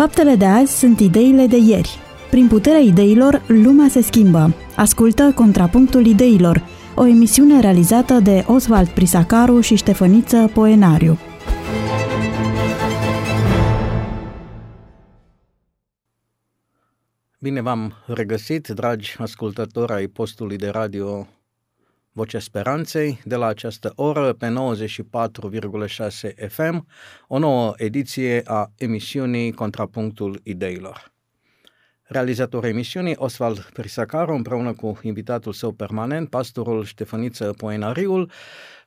Faptele de azi sunt ideile de ieri. Prin puterea ideilor, lumea se schimbă. Ascultă Contrapunctul Ideilor, o emisiune realizată de Oswald Prisacaru și Ștefăniță Poenariu. Bine v-am regăsit, dragi ascultători ai postului de radio Vocea Speranței, de la această oră pe 94,6 FM, o nouă ediție a emisiunii Contrapunctul Ideilor. Realizatorul emisiunii, Oswald Prisacaru, împreună cu invitatul său permanent, pastorul Ștefăniță Poenariul,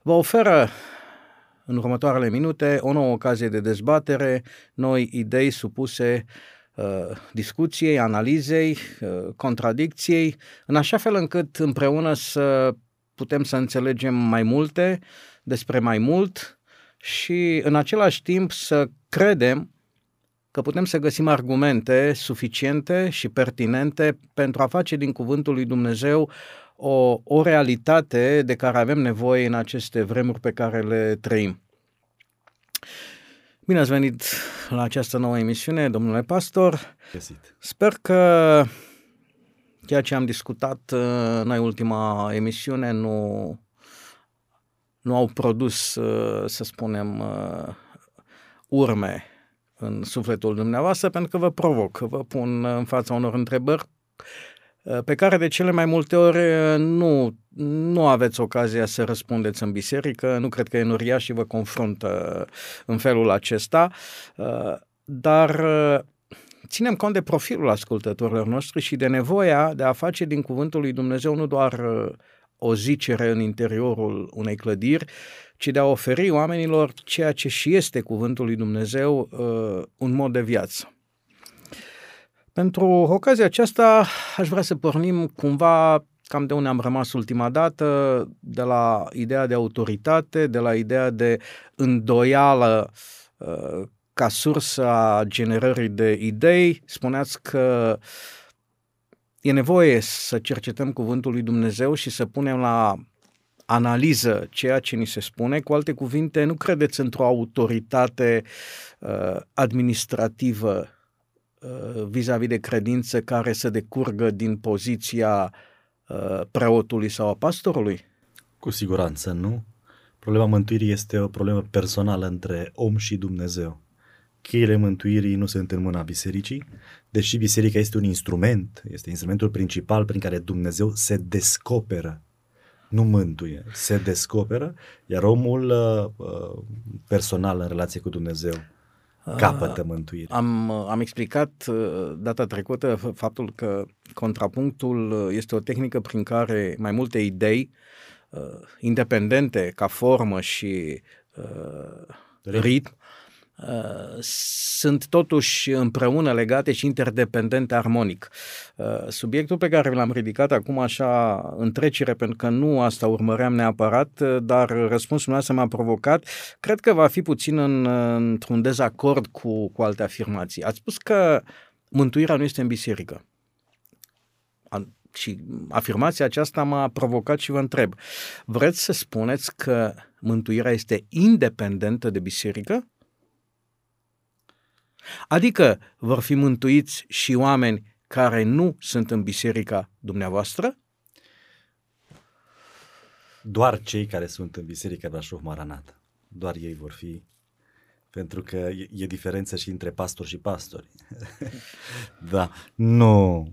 vă oferă în următoarele minute o nouă ocazie de dezbatere, noi idei supuse uh, discuției, analizei, uh, contradicției, în așa fel încât împreună să putem să înțelegem mai multe despre mai mult și în același timp să credem că putem să găsim argumente suficiente și pertinente pentru a face din Cuvântul lui Dumnezeu o, o realitate de care avem nevoie în aceste vremuri pe care le trăim. Bine ați venit la această nouă emisiune, domnule pastor. Găsit. Sper că ceea ce am discutat uh, noi ultima emisiune nu, nu au produs, uh, să spunem, uh, urme în sufletul dumneavoastră, pentru că vă provoc, vă pun în fața unor întrebări pe care de cele mai multe ori nu, nu aveți ocazia să răspundeți în biserică, nu cred că e Nuria și vă confruntă în felul acesta, dar ținem cont de profilul ascultătorilor noștri și de nevoia de a face din Cuvântul lui Dumnezeu nu doar o zicere în interiorul unei clădiri, ci de a oferi oamenilor ceea ce și este Cuvântul lui Dumnezeu, un mod de viață. Pentru ocazia aceasta aș vrea să pornim cumva cam de unde am rămas ultima dată, de la ideea de autoritate, de la ideea de îndoială ca sursă a generării de idei. Spuneați că e nevoie să cercetăm cuvântul lui Dumnezeu și să punem la analiză ceea ce ni se spune. Cu alte cuvinte, nu credeți într-o autoritate uh, administrativă uh, vis-a-vis de credință care să decurgă din poziția uh, preotului sau a pastorului? Cu siguranță nu. Problema mântuirii este o problemă personală între om și Dumnezeu cheile mântuirii nu sunt în mâna bisericii, deși biserica este un instrument, este instrumentul principal prin care Dumnezeu se descoperă, nu mântuie, se descoperă, iar omul uh, uh personal în relație cu Dumnezeu capătă mântuire. Am, am explicat uh, data trecută faptul că contrapunctul este o tehnică prin care mai multe idei uh, independente ca formă și uh, ritm Uh, sunt totuși împreună legate și interdependente armonic. Uh, subiectul pe care l-am ridicat acum așa în trecere, pentru că nu asta urmăream neapărat, uh, dar răspunsul nostru m-a provocat, cred că va fi puțin în, într-un dezacord cu, cu alte afirmații. Ați spus că mântuirea nu este în biserică. Și afirmația aceasta m-a provocat și vă întreb. Vreți să spuneți că mântuirea este independentă de biserică? Adică vor fi mântuiți și oameni care nu sunt în biserica dumneavoastră? Doar cei care sunt în biserica Brașov Maranat. Doar ei vor fi pentru că e, e diferență și între pastor și pastori. da, nu,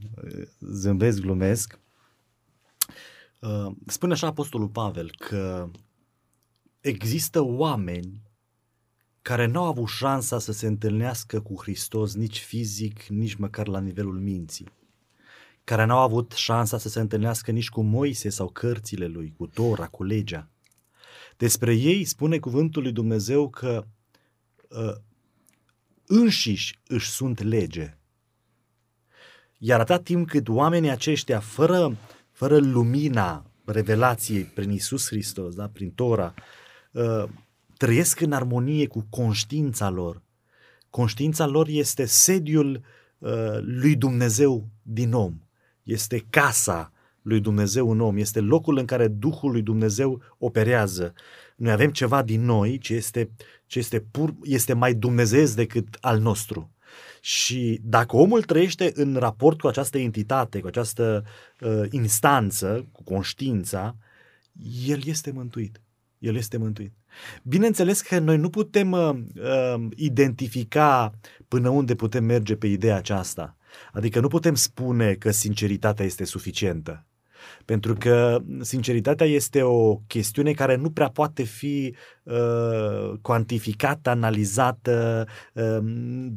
zâmbesc, glumesc. Uh, spune așa Apostolul Pavel că există oameni care nu au avut șansa să se întâlnească cu Hristos nici fizic, nici măcar la nivelul minții, care nu au avut șansa să se întâlnească nici cu Moise sau cărțile lui, cu Tora, cu legea. Despre ei spune cuvântul lui Dumnezeu că uh, înșiși își sunt lege. Iar atât timp cât oamenii aceștia, fără, fără lumina revelației prin Isus Hristos, da, prin Tora, uh, trăiesc în armonie cu conștiința lor. Conștiința lor este sediul uh, lui Dumnezeu din om. Este casa lui Dumnezeu în om. Este locul în care Duhul lui Dumnezeu operează. Noi avem ceva din noi ce este, ce este, pur, este mai dumnezeesc decât al nostru. Și dacă omul trăiește în raport cu această entitate, cu această uh, instanță, cu conștiința, el este mântuit. El este mântuit. Bineînțeles că noi nu putem uh, uh, identifica până unde putem merge pe ideea aceasta. Adică nu putem spune că sinceritatea este suficientă. Pentru că sinceritatea este o chestiune care nu prea poate fi uh, cuantificată, analizată, uh,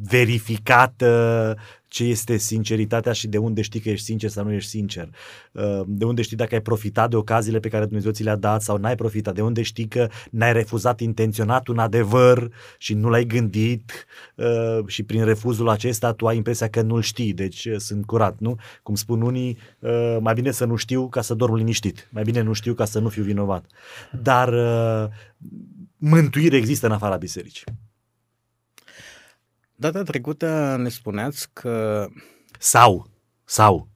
verificată, ce este sinceritatea și de unde știi că ești sincer sau nu ești sincer. Uh, de unde știi dacă ai profitat de ocaziile pe care Dumnezeu ți le-a dat sau n-ai profitat. De unde știi că n-ai refuzat intenționat un adevăr și nu l-ai gândit uh, și prin refuzul acesta tu ai impresia că nu-l știi. Deci uh, sunt curat, nu? Cum spun unii, mai bine să nu știu ca să dorm liniștit. Mai bine nu știu ca să nu fiu vinovat. Dar mântuire există în afara bisericii. Data trecută ne spuneați că... Sau, sau,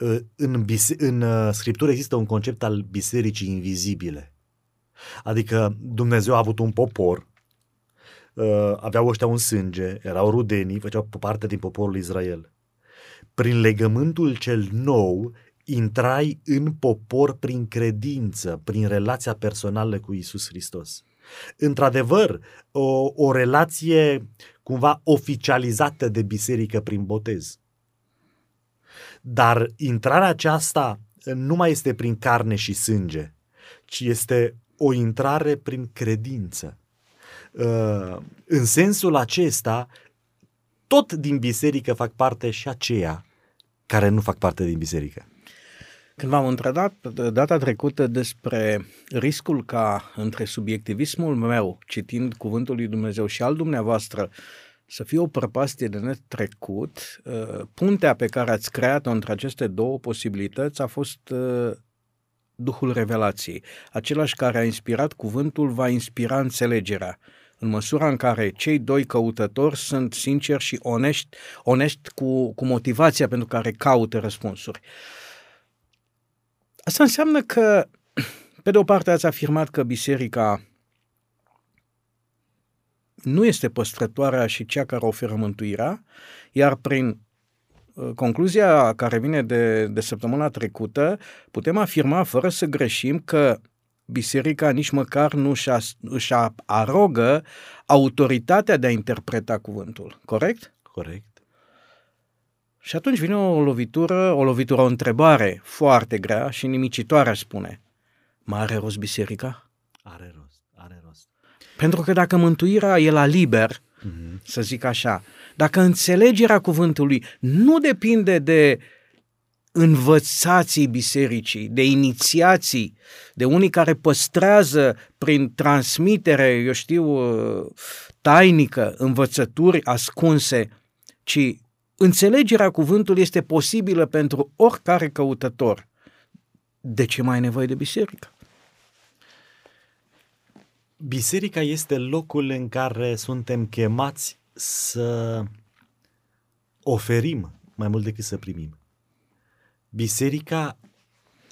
ă, în, bise- în ă, Scriptură există un concept al bisericii invizibile. Adică Dumnezeu a avut un popor, ă, aveau ăștia un sânge, erau rudenii, făceau parte din poporul Israel. Prin legământul cel nou, intrai în popor prin credință, prin relația personală cu Isus Hristos. Într-adevăr, o, o relație cumva oficializată de biserică prin botez. Dar intrarea aceasta nu mai este prin carne și sânge, ci este o intrare prin credință. Uh, în sensul acesta, tot din biserică fac parte și aceia care nu fac parte din biserică. Când v-am întrebat data trecută despre riscul ca între subiectivismul meu, citind cuvântul lui Dumnezeu și al dumneavoastră, să fie o prăpastie de netrecut, uh, puntea pe care ați creat-o între aceste două posibilități a fost uh, Duhul Revelației. Același care a inspirat cuvântul va inspira înțelegerea în măsura în care cei doi căutători sunt sinceri și onești, onești cu, cu motivația pentru care caută răspunsuri. Asta înseamnă că, pe de o parte, ați afirmat că biserica nu este păstrătoarea și cea care oferă mântuirea, iar prin uh, concluzia care vine de, de săptămâna trecută, putem afirma fără să greșim că biserica nici măcar nu își, își arogă autoritatea de a interpreta cuvântul. Corect? Corect. Și atunci vine o lovitură, o lovitură, o întrebare foarte grea și nimicitoare, spune. Mai are rost biserica? Are rost, are rost. Pentru că dacă mântuirea e la liber, uh-huh. să zic așa, dacă înțelegerea cuvântului nu depinde de învățații bisericii, de inițiații, de unii care păstrează prin transmitere, eu știu, tainică, învățături ascunse, ci Înțelegerea cuvântului este posibilă pentru oricare căutător. De ce mai ai nevoie de biserică? Biserica este locul în care suntem chemați să oferim mai mult decât să primim. Biserica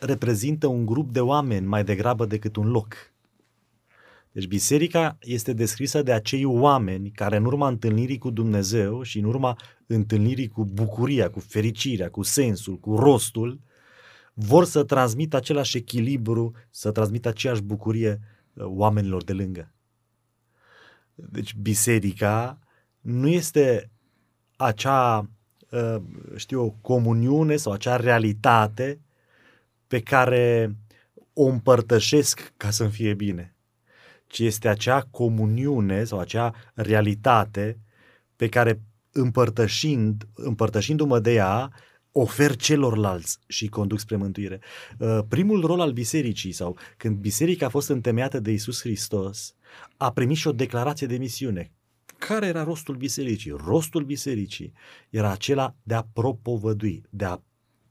reprezintă un grup de oameni mai degrabă decât un loc. Deci biserica este descrisă de acei oameni care în urma întâlnirii cu Dumnezeu și în urma întâlnirii cu bucuria, cu fericirea, cu sensul, cu rostul, vor să transmită același echilibru, să transmită aceeași bucurie uh, oamenilor de lângă. Deci biserica nu este acea, uh, știu o comuniune sau acea realitate pe care o împărtășesc ca să-mi fie bine ci este acea comuniune sau acea realitate pe care împărtășind, împărtășindu-mă de ea, ofer celorlalți și conduc spre mântuire. Uh, primul rol al bisericii sau când biserica a fost întemeiată de Isus Hristos, a primit și o declarație de misiune. Care era rostul bisericii? Rostul bisericii era acela de a propovădui, de a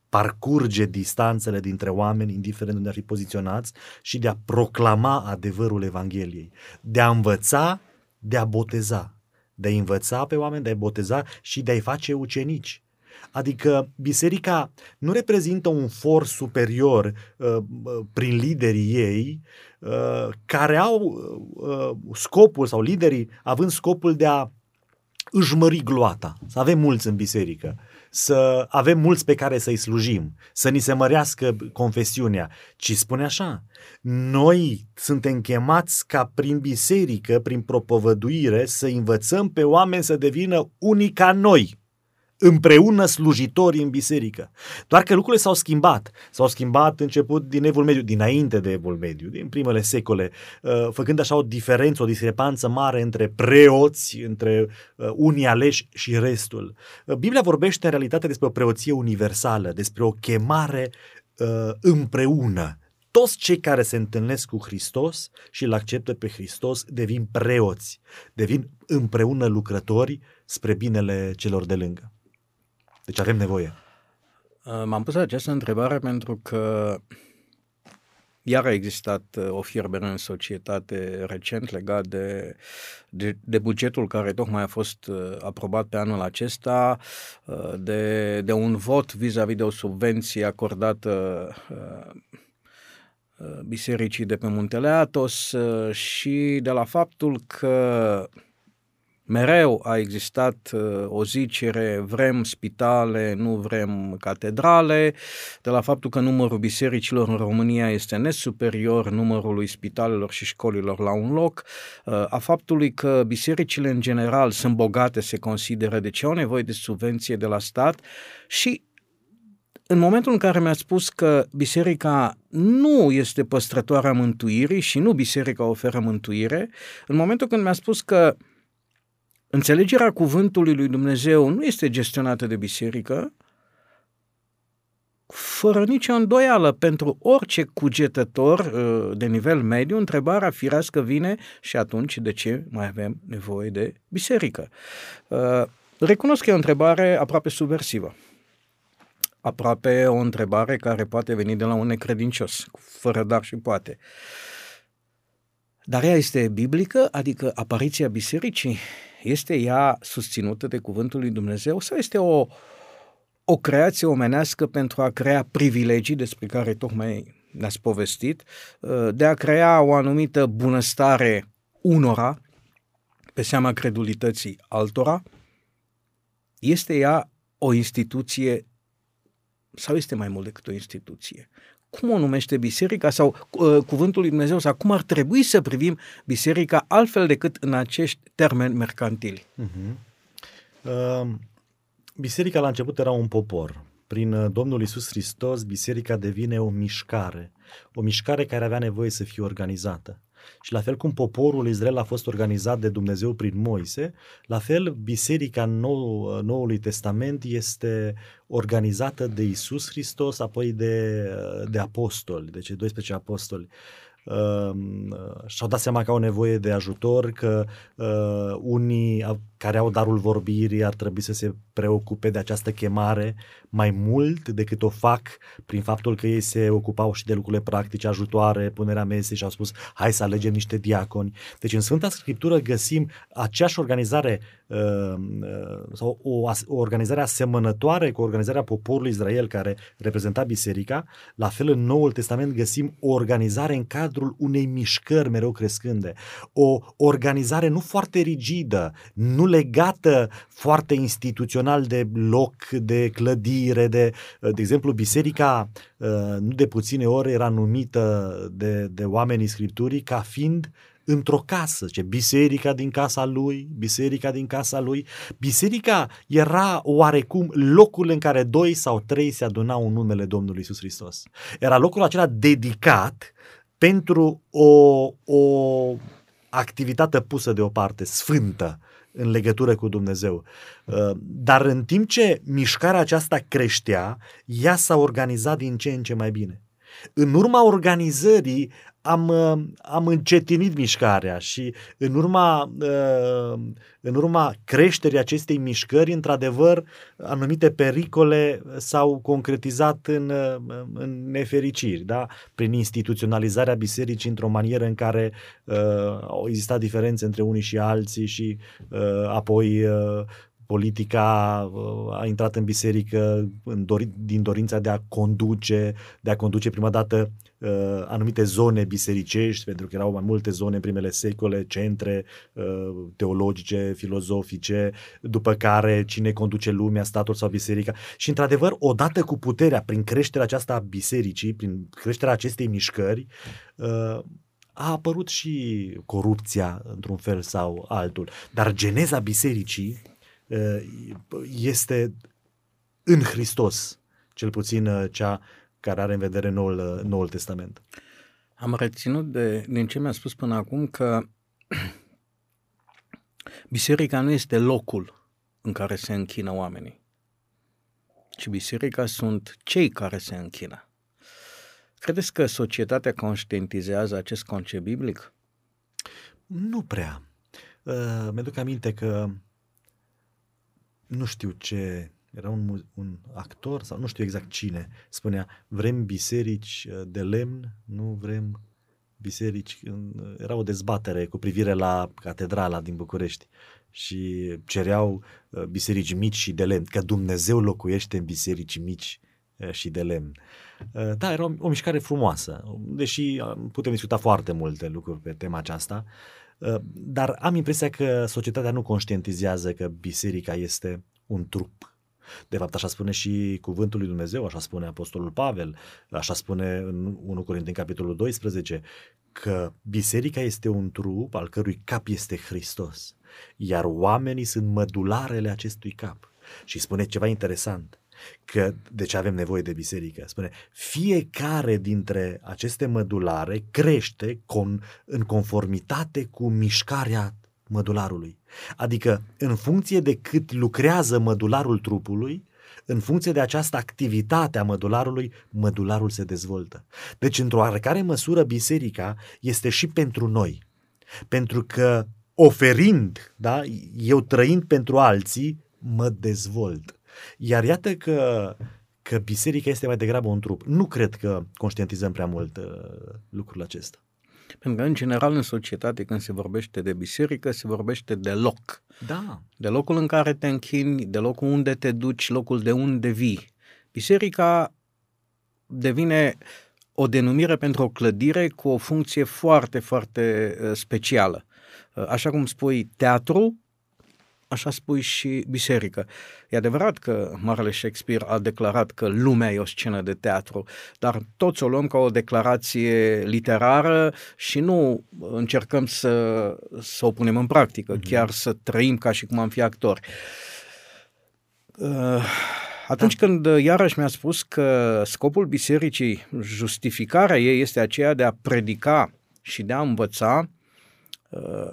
parcurge distanțele dintre oameni, indiferent unde ar fi poziționați, și de a proclama adevărul Evangheliei, de a învăța, de a boteza, de a învăța pe oameni, de a boteza și de a-i face ucenici. Adică biserica nu reprezintă un for superior uh, uh prin liderii ei uh, care au uh, scopul sau liderii având scopul de a își mări gloata, să avem mulți în biserică, să avem mulți pe care să-i slujim, să ni se mărească confesiunea, ci spune așa, noi suntem chemați ca prin biserică, prin propovăduire, să învățăm pe oameni să devină unii ca noi, împreună slujitori în biserică. Doar că lucrurile s-au schimbat. S-au schimbat început din Evul Mediu, dinainte de Evul Mediu, din primele secole, uh, făcând așa o diferență, o discrepanță mare între preoți, între uh, unii aleși și restul. Uh, Biblia vorbește în realitate despre o preoție universală, despre o chemare împreună. Toți cei care se întâlnesc cu Hristos și îl acceptă pe Hristos devin preoți, devin împreună lucrători spre binele celor de lângă. Deci avem nevoie. Uh, m-am pus această întrebare pentru că iar a existat uh, o fierbere în societate recent legat de, de, de bugetul care tocmai a fost uh, aprobat pe anul acesta, de, de un vot vis-a-vis de o subvenție acordată bisericii de pe Muntele Atos și de la faptul că Mereu a existat uh, o zicere, vrem spitale, nu vrem catedrale, de la faptul că numărul bisericilor în România este nesuperior numărului spitalelor și școlilor la un loc, uh, a faptului că bisericile în general sunt bogate, se consideră, de ce au nevoie de subvenție de la stat și în momentul în care mi-a spus că biserica nu este păstrătoarea mântuirii și nu biserica oferă mântuire, în momentul când mi-a spus că Înțelegerea cuvântului lui Dumnezeu nu este gestionată de biserică, fără nicio îndoială, pentru orice cugetător uh, de nivel mediu, întrebarea firească vine și atunci de ce mai avem nevoie de biserică? Uh, recunosc că e o întrebare aproape subversivă. Aproape o întrebare care poate veni de la un necredincios, fără dar și poate. Dar ea este biblică, adică apariția bisericii este ea susținută de cuvântul lui Dumnezeu sau este o, o creație omenească pentru a crea privilegii despre care tocmai ne-ați povestit, uh, de a crea o anumită bunăstare unora pe seama credulității altora? Este ea o instituție sau este mai mult decât o instituție? Cum o numește biserica sau uh, cuvântul lui Dumnezeu sau cum ar trebui să privim biserica altfel decât în acești termeni mercantili. Uh-huh. Uh, biserica la început era un popor. Prin uh, Domnul Isus Hristos, biserica devine o mișcare, o mișcare care avea nevoie să fie organizată. Și la fel cum poporul Israel a fost organizat de Dumnezeu prin Moise, la fel biserica nou, Noului Testament este organizată de Isus Hristos, apoi de, de apostoli, de cei 12 apostoli. Uh, și-au dat seama că au nevoie de ajutor, că uh, unii care au darul vorbirii ar trebui să se preocupe de această chemare mai mult decât o fac prin faptul că ei se ocupau și de lucrurile practice, ajutoare, punerea mesei și au spus hai să alegem niște diaconi. Deci în Sfânta Scriptură găsim aceeași organizare uh, uh, sau o, o organizare asemănătoare cu organizarea poporului Israel care reprezenta biserica, la fel în Noul Testament găsim o organizare în cadrul unei mișcări mereu crescânde, o organizare nu foarte rigidă, nu legată foarte instituțional de loc, de clădire, de, de exemplu, biserica nu de puține ori era numită de, de oamenii Scripturii ca fiind într-o casă, ce biserica din casa lui, biserica din casa lui. Biserica era oarecum locul în care doi sau trei se adunau în numele Domnului Isus Hristos. Era locul acela dedicat pentru o, o activitate pusă deoparte, sfântă, în legătură cu Dumnezeu. Uh, dar în timp ce mișcarea aceasta creștea, ea s-a organizat din ce în ce mai bine. În urma organizării am, uh, am încetinit mișcarea și în urma, uh, în urma creșterii acestei mișcări, într-adevăr, anumite pericole s-au concretizat în, uh, în nefericiri, da? prin instituționalizarea bisericii într-o manieră în care uh, au existat diferențe între unii și alții și uh, apoi uh, politica a intrat în biserică în dori, din dorința de a conduce, de a conduce prima dată uh, anumite zone bisericești, pentru că erau mai multe zone în primele secole, centre uh, teologice, filozofice, după care cine conduce lumea, statul sau biserica. Și într-adevăr, odată cu puterea, prin creșterea aceasta a bisericii, prin creșterea acestei mișcări, uh, a apărut și corupția într-un fel sau altul. Dar geneza bisericii uh, este în Hristos, cel puțin uh, cea care are în vedere Noul, uh, Noul Testament. Am reținut de, din ce mi-a spus până acum că biserica nu este locul în care se închină oamenii, ci biserica sunt cei care se închină. Credeți că societatea conștientizează acest concept biblic? Nu prea. Uh, mi-aduc aminte că nu știu ce, era un, un actor sau nu știu exact cine, spunea vrem biserici uh, de lemn, nu vrem biserici. Era o dezbatere cu privire la catedrala din București și cereau uh, biserici mici și de lemn, că Dumnezeu locuiește în biserici mici uh, și de lemn. Uh, da, era o, o mișcare frumoasă, deși putem discuta foarte multe lucruri pe tema aceasta, dar am impresia că societatea nu conștientizează că biserica este un trup de fapt, așa spune și cuvântul lui Dumnezeu, așa spune Apostolul Pavel, așa spune în 1 Corinteni capitolul 12, că biserica este un trup al cărui cap este Hristos, iar oamenii sunt mădularele acestui cap. Și spune ceva interesant, că de ce avem nevoie de biserică. Spune, fiecare dintre aceste mădulare crește con, în conformitate cu mișcarea mădularului. Adică, în funcție de cât lucrează mădularul trupului, în funcție de această activitate a mădularului, mădularul se dezvoltă. Deci, într-o oarecare măsură, biserica este și pentru noi. Pentru că oferind, da, eu trăind pentru alții, mă dezvolt. Iar iată că, că biserica este mai degrabă un trup. Nu cred că conștientizăm prea mult uh, lucrul acesta. Pentru că, în general, în societate, când se vorbește de biserică, se vorbește de loc. Da. De locul în care te închini, de locul unde te duci, locul de unde vii. Biserica devine o denumire pentru o clădire cu o funcție foarte, foarte uh, specială. Uh, așa cum spui teatru, așa spui și biserică. E adevărat că Marele Shakespeare a declarat că lumea e o scenă de teatru, dar toți o luăm ca o declarație literară și nu încercăm să, să o punem în practică, mm-hmm. chiar să trăim ca și cum am fi actori. Uh, atunci da. când iarăși mi-a spus că scopul bisericii, justificarea ei este aceea de a predica și de a învăța, uh,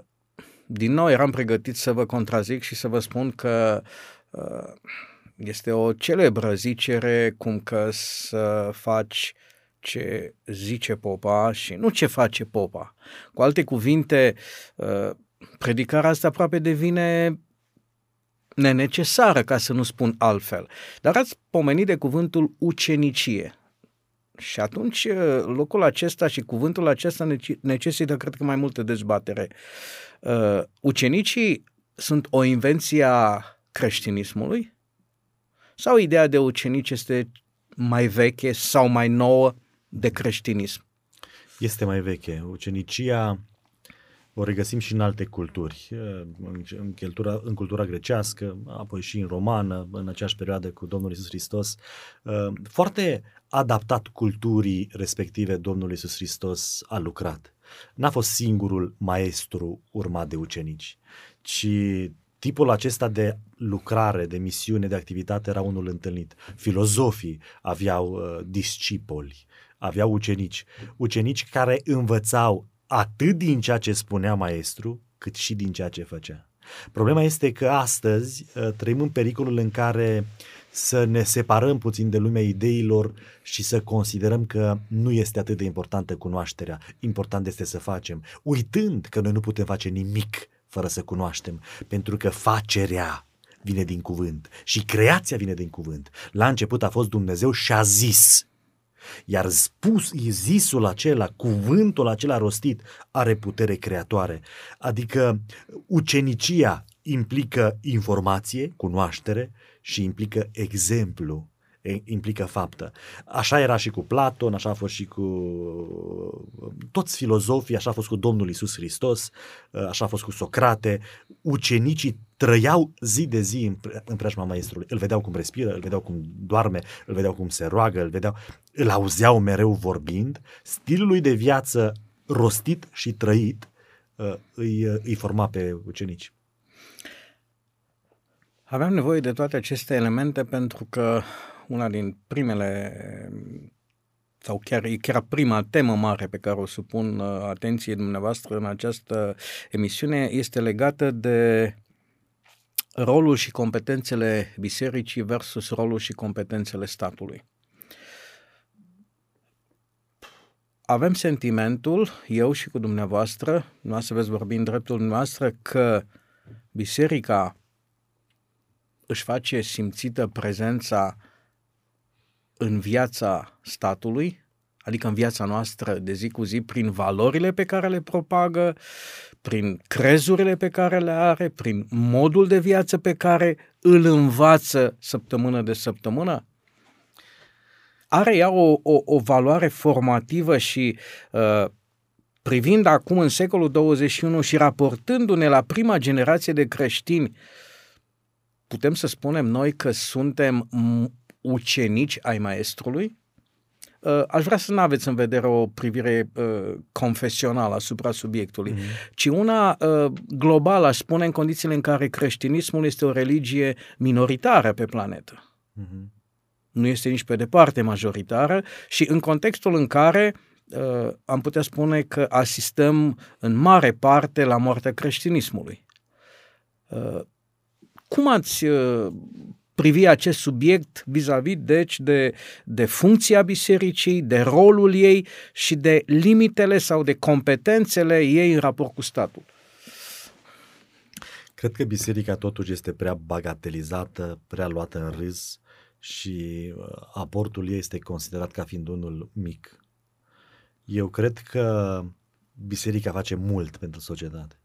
din nou eram pregătit să vă contrazic și să vă spun că uh, este o celebră zicere cum că să faci ce zice popa și nu ce face popa. Cu alte cuvinte, uh, predicarea asta aproape devine nenecesară, ca să nu spun altfel. Dar ați pomenit de cuvântul ucenicie. Și atunci uh, locul acesta și cuvântul acesta necesită, cred că, mai multă dezbatere. Uh, ucenicii sunt o invenție a creștinismului? Sau ideea de ucenici este mai veche sau mai nouă de creștinism? Este mai veche. Ucenicia o regăsim și în alte culturi, în cultura, în cultura grecească, apoi și în romană, în aceeași perioadă cu Domnul Isus Hristos. Foarte adaptat culturii respective Domnul Isus Hristos a lucrat. N-a fost singurul maestru urmat de ucenici, ci tipul acesta de lucrare, de misiune, de activitate era unul întâlnit. Filozofii aveau uh, discipoli, aveau ucenici, ucenici care învățau atât din ceea ce spunea maestru, cât și din ceea ce făcea. Problema este că astăzi uh, trăim în pericolul în care să ne separăm puțin de lumea ideilor și să considerăm că nu este atât de importantă cunoașterea. Important este să facem, uitând că noi nu putem face nimic fără să cunoaștem, pentru că facerea vine din cuvânt și creația vine din cuvânt. La început a fost Dumnezeu și a zis. Iar spus, zisul acela, cuvântul acela rostit, are putere creatoare. Adică ucenicia, implică informație, cunoaștere și implică exemplu implică faptă. Așa era și cu Platon, așa a fost și cu toți filozofii, așa a fost cu Domnul Isus Hristos, așa a fost cu Socrate. Ucenicii trăiau zi de zi în, în preajma maestrului. Îl vedeau cum respiră, îl vedeau cum doarme, îl vedeau cum se roagă, îl vedeau, îl auzeau mereu vorbind. Stilul lui de viață rostit și trăit uh, îi, îi forma pe ucenici. Aveam nevoie de toate aceste elemente pentru că una din primele sau chiar, e chiar prima temă mare pe care o supun uh, atenției dumneavoastră în această emisiune este legată de rolul și competențele bisericii versus rolul și competențele statului. Avem sentimentul, eu și cu dumneavoastră, nu să veți vorbi în dreptul dumneavoastră, că biserica își face simțită prezența în viața statului, adică în viața noastră de zi cu zi, prin valorile pe care le propagă, prin crezurile pe care le are, prin modul de viață pe care îl învață săptămână de săptămână? Are ea o, o, o valoare formativă și uh, privind acum în secolul 21 și raportându-ne la prima generație de creștini, putem să spunem noi că suntem ucenici ai maestrului? Uh, aș vrea să nu aveți în vedere o privire uh, confesională asupra subiectului, mm-hmm. ci una uh, globală, aș spune, în condițiile în care creștinismul este o religie minoritară pe planetă. Mm-hmm. Nu este nici pe departe majoritară și în contextul în care uh, am putea spune că asistăm în mare parte la moartea creștinismului. Uh, cum ați uh, privi acest subiect vis-a-vis, deci, de, de funcția bisericii, de rolul ei și de limitele sau de competențele ei în raport cu statul. Cred că biserica totuși este prea bagatelizată, prea luată în râs și uh, aportul ei este considerat ca fiind unul mic. Eu cred că biserica face mult pentru societate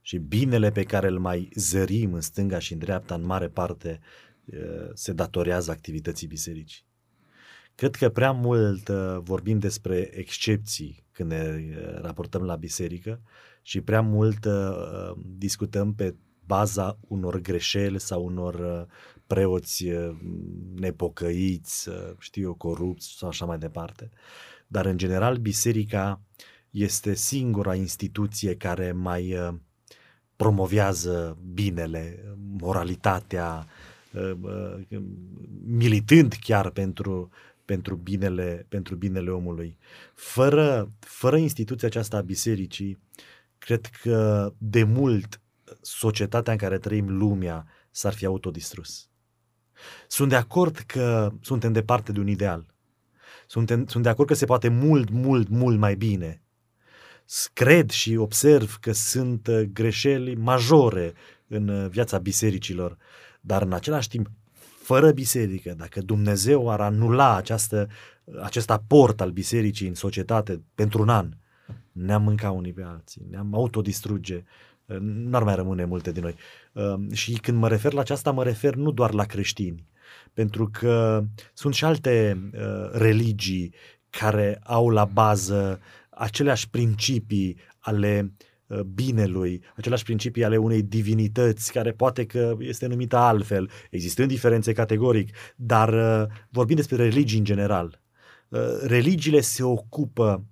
și binele pe care îl mai zărim în stânga și în dreapta, în mare parte, se datorează activității bisericii. Cred că prea mult vorbim despre excepții când ne raportăm la biserică și prea mult discutăm pe baza unor greșeli sau unor preoți nepocăiți, știu eu, corupți sau așa mai departe. Dar, în general, biserica este singura instituție care mai promovează binele, moralitatea, Uh, uh, militând chiar pentru, pentru, binele, pentru binele omului. Fără, fără instituția aceasta a bisericii, cred că de mult societatea în care trăim lumea s-ar fi autodistrus. Sunt de acord că suntem departe de un ideal. Suntem, sunt de acord că se poate mult, mult, mult mai bine. Cred și observ că sunt uh, greșeli majore în viața bisericilor, dar în același timp, fără biserică, dacă Dumnezeu ar anula această, acest aport al bisericii în societate pentru un an, ne-am mâncat unii pe alții, ne-am autodistruge, n-ar mai rămâne multe din noi. Ehm, și când mă refer la aceasta, mă refer nu doar la creștini, pentru că sunt și alte uh, religii care au la bază aceleași principii ale Uh, binelui, aceleași principii ale unei divinități care poate că este numită altfel, existând diferențe categoric, dar uh, vorbim despre religii în general. Uh, religiile se ocupă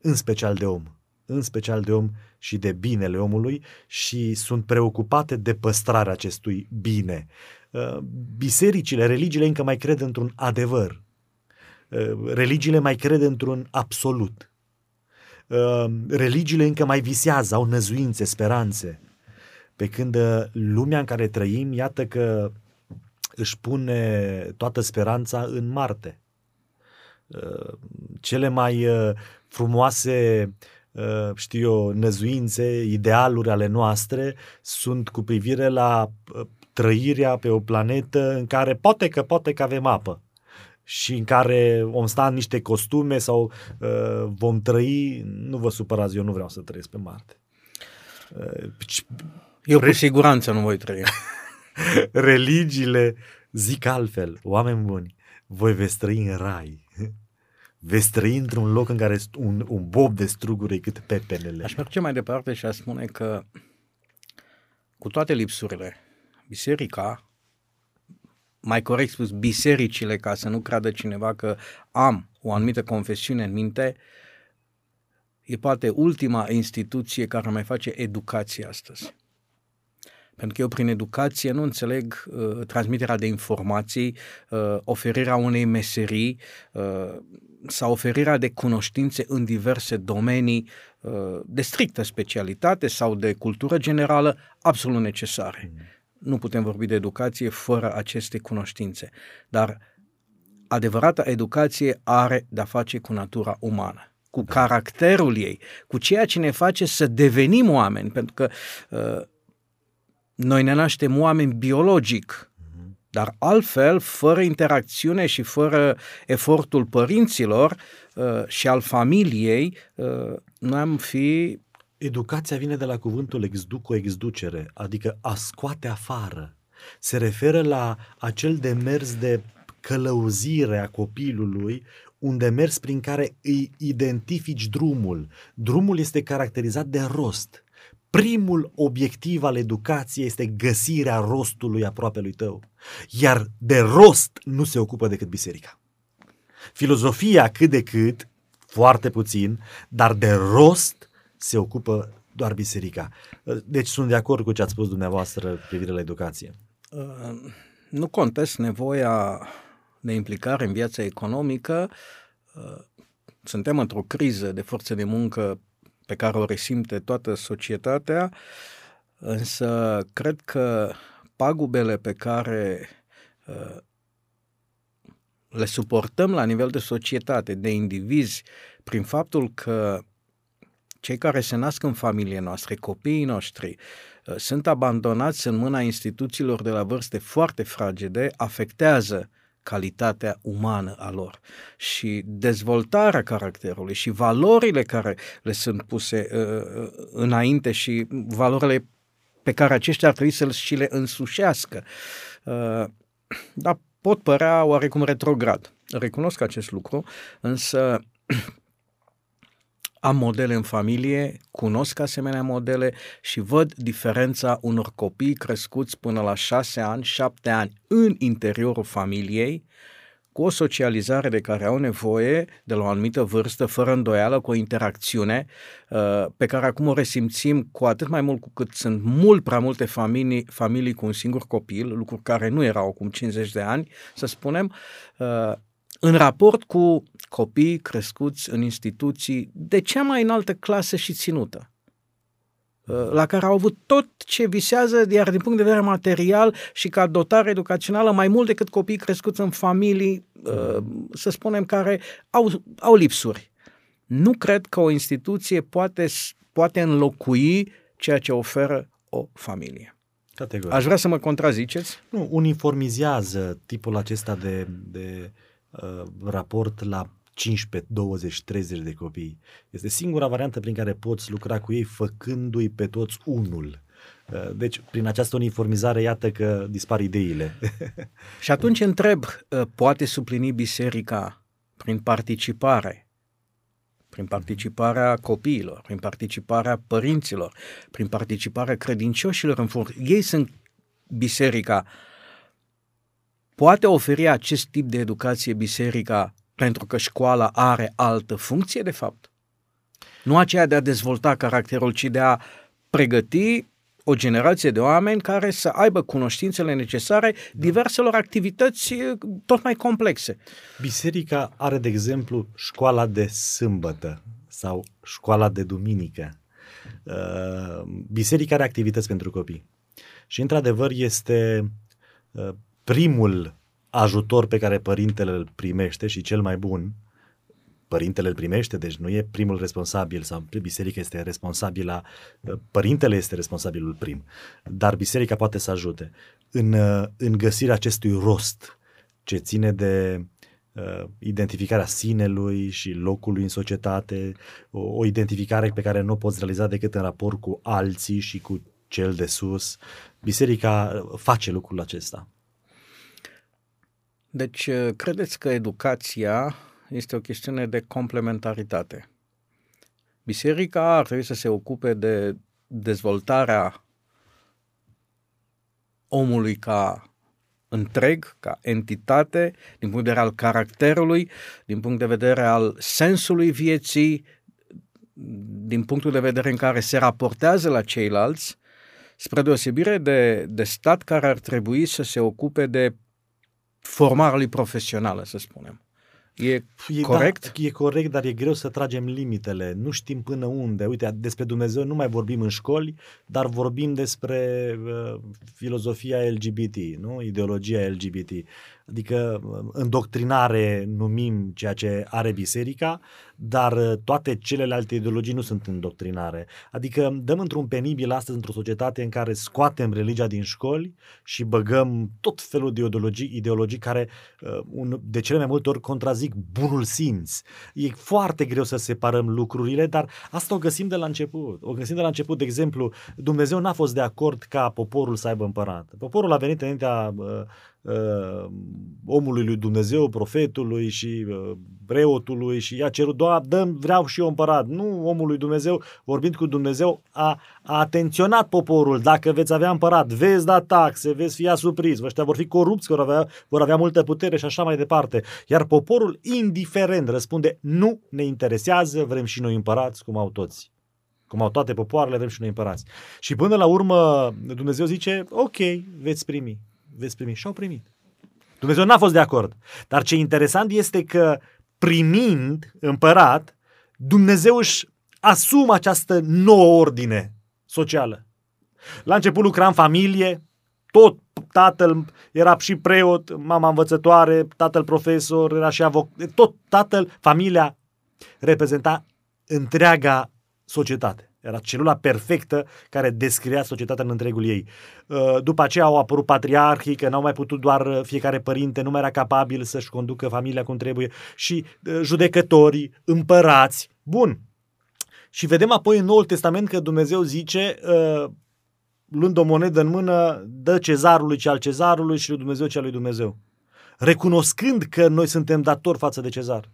în special de om, în special de om și de binele omului și sunt preocupate de păstrarea acestui bine. Bisericile, religiile încă mai cred într-un adevăr. Religiile mai cred într-un absolut Ehm, religiile încă mai visează, au năzuințe, speranțe. Pe când uh, lumea în care trăim, iată că își pune toată speranța în Marte. Ehm, cele mai uh, frumoase uh, știu eu, năzuințe, idealuri ale noastre sunt cu privire la trăirea pe o planetă în care poate că poate că avem apă și în care vom sta în niște costume sau uh, vom trăi, nu vă supărați, eu nu vreau să trăiesc pe Marte. Uh, Eu cu siguranță nu voi trăi. Religiile zic altfel, oameni buni, voi veți trăi în rai. Veți trăi într-un loc în care un, un bob de struguri e cât pepenele. Aș merge mai departe și aș spune că cu toate lipsurile, biserica, mai corect spus, bisericile, ca să nu creadă cineva că am o anumită confesiune în minte, e poate ultima instituție care mai face educație astăzi. Pentru că eu prin educație nu înțeleg uh, transmiterea de informații, uh, oferirea unei meserii uh, sau oferirea de cunoștințe în diverse domenii uh, de strictă specialitate sau de cultură generală absolut necesare. Mm. Nu putem vorbi de educație fără aceste cunoștințe. Dar adevărata educație are de-a face cu natura umană cu da. caracterul ei, cu ceea ce ne face să devenim oameni, pentru că uh, noi ne naștem oameni biologic, mhm. dar altfel, fără interacțiune și fără efortul părinților uh, și al familiei, uh, noi am fi... Educația vine de la cuvântul exduco, exducere, adică a scoate afară. Se referă la acel demers de călăuzire a copilului, un demers prin care îi identifici drumul. Drumul este caracterizat de rost primul obiectiv al educației este găsirea rostului aproapelui tău. Iar de rost nu se ocupă decât biserica. Filozofia cât de cât, foarte puțin, dar de rost se ocupă doar biserica. Deci sunt de acord cu ce ați spus dumneavoastră privire la educație. Uh, nu contest nevoia de implicare în viața economică. Uh, suntem într-o criză de forțe de muncă pe care o resimte toată societatea, însă cred că pagubele pe care uh, le suportăm la nivel de societate, de indivizi, prin faptul că cei care se nasc în familie noastre, copiii noștri, uh, sunt abandonați în mâna instituțiilor de la vârste foarte fragede, afectează calitatea umană a lor și dezvoltarea caracterului și valorile care le sunt puse uh, uh, înainte și valorile pe care aceștia ar trebui să și le însușească. Uh, dar pot părea oarecum retrograd. Recunosc acest lucru, însă am modele în familie, cunosc asemenea modele și văd diferența unor copii crescuți până la șase ani, șapte ani în interiorul familiei, cu o socializare de care au nevoie de la o anumită vârstă, fără îndoială, cu o interacțiune uh, pe care acum o resimțim cu atât mai mult cu cât sunt mult prea multe familii, familii cu un singur copil, lucruri care nu erau acum 50 de ani, să spunem, uh, în raport cu copii crescuți în instituții de cea mai înaltă clasă și ținută uh, la care au avut tot ce visează, iar din punct de vedere material și ca dotare educațională, mai mult decât copii crescuți în familii, uh, să spunem, care au, au lipsuri. Nu cred că o instituție poate, poate înlocui ceea ce oferă o familie. Categoric. Aș vrea să mă contraziceți? Nu, uniformizează tipul acesta de, de uh, raport la 15, 20, 30 de copii. Este singura variantă prin care poți lucra cu ei făcându-i pe toți unul. Uh, deci, prin această uniformizare, iată că dispar ideile. Și atunci întreb, uh, poate suplini biserica prin participare, prin participarea copiilor, prin participarea părinților, prin participarea credincioșilor în fond. Ei sunt biserica. Poate oferi acest tip de educație biserica pentru că școala are altă funcție, de fapt. Nu aceea de a dezvolta caracterul, ci de a pregăti o generație de oameni care să aibă cunoștințele necesare diverselor activități eh, tot mai complexe. Biserica are, de exemplu, școala de sâmbătă sau școala de duminică. Uh, biserica are activități pentru copii. Și, într-adevăr, este uh, primul ajutor pe care părintele îl primește și cel mai bun, părintele îl primește, deci nu e primul responsabil sau biserica este responsabilă, părintele este responsabilul prim, dar biserica poate să ajute în, în găsirea acestui rost ce ține de uh, identificarea sinelui și locului în societate, o, o identificare pe care nu o poți realiza decât în raport cu alții și cu cel de sus. Biserica face lucrul acesta. Deci, credeți că educația este o chestiune de complementaritate? Biserica ar trebui să se ocupe de dezvoltarea omului ca întreg, ca entitate, din punct de vedere al caracterului, din punct de vedere al sensului vieții, din punctul de vedere în care se raportează la ceilalți, spre deosebire de, de stat care ar trebui să se ocupe de formarea lui profesională, să spunem. E, e corect? Da, e corect, dar e greu să tragem limitele. Nu știm până unde. Uite, despre Dumnezeu nu mai vorbim în școli, dar vorbim despre uh, filozofia LGBT, nu? ideologia LGBT. Adică uh, îndoctrinare numim ceea ce are biserica, dar uh, toate celelalte ideologii nu sunt îndoctrinare. Adică dăm într-un penibil astăzi într-o societate în care scoatem religia din școli și băgăm tot felul de ideologii, ideologii care uh, de cele mai multe ori contrazic bunul simț. E foarte greu să separăm lucrurile, dar asta o găsim de la început. O găsim de la început, de exemplu, Dumnezeu n-a fost de acord ca poporul să aibă împărat. Poporul a venit înaintea uh, uh, omului lui Dumnezeu, profetului și uh, preotului și a cerut, doar dăm, vreau și eu împărat. Nu omul lui Dumnezeu, vorbind cu Dumnezeu, a, a atenționat poporul, dacă veți avea împărat, veți da taxe, veți fi asupriți, ăștia vor fi corupți, vor avea, vor avea multă putere și așa mai departe. Iar poporul, indiferent, răspunde, nu ne interesează, vrem și noi împărați, cum au toți cum au toate popoarele, vrem și noi împărați. Și până la urmă Dumnezeu zice, ok, veți primi veți primi. Și au primit. Dumnezeu n-a fost de acord. Dar ce interesant este că primind împărat, Dumnezeu își asumă această nouă ordine socială. La început lucra în familie, tot tatăl era și preot, mama învățătoare, tatăl profesor, era și avocat, tot tatăl, familia reprezenta întreaga societate. Era celula perfectă care descria societatea în întregul ei. Uh, după aceea au apărut patriarhii, că n-au mai putut doar uh, fiecare părinte, nu mai era capabil să-și conducă familia cum trebuie, și uh, judecătorii, împărați. Bun. Și vedem apoi în Noul Testament că Dumnezeu zice, luând o monedă în mână, dă cezarului ce al cezarului și lui Dumnezeu ce al lui Dumnezeu. Recunoscând că noi suntem datori față de cezar.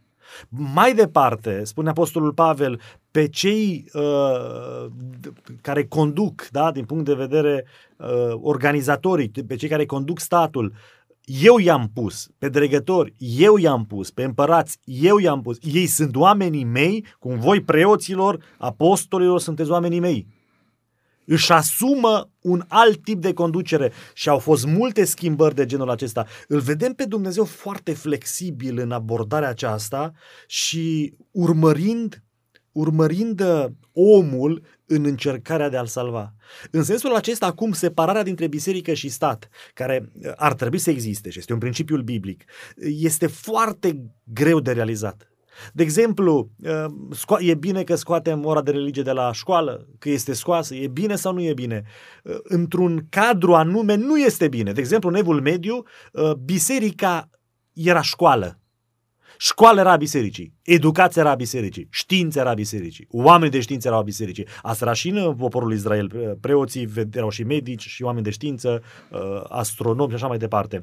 Mai departe, spune Apostolul Pavel, pe cei uh, care conduc, da, din punct de vedere uh, organizatorii, pe cei care conduc statul, eu i-am pus, pe dregători, eu i-am pus, pe împărați, eu i-am pus. Ei sunt oamenii mei, cum voi preoților, apostolilor, sunteți oamenii mei își asumă un alt tip de conducere și au fost multe schimbări de genul acesta. Îl vedem pe Dumnezeu foarte flexibil în abordarea aceasta și urmărind urmărind uh, omul în încercarea de a-l salva. În sensul acesta, acum, separarea dintre biserică și stat, care uh, ar trebui să existe și este un principiu biblic, este foarte greu de realizat. De exemplu, uh, e bine că scoatem ora de religie de la școală, că este scoasă, e bine sau nu e bine? Uh, într-un cadru anume nu este bine. De exemplu, în Evul Mediu, uh, biserica era școală. Școală era bisericii, educația era bisericii, știința era bisericii, oameni de știință erau bisericii. Asta era și în poporul Israel, preoții erau și medici și oameni de știință, astronomi și așa mai departe.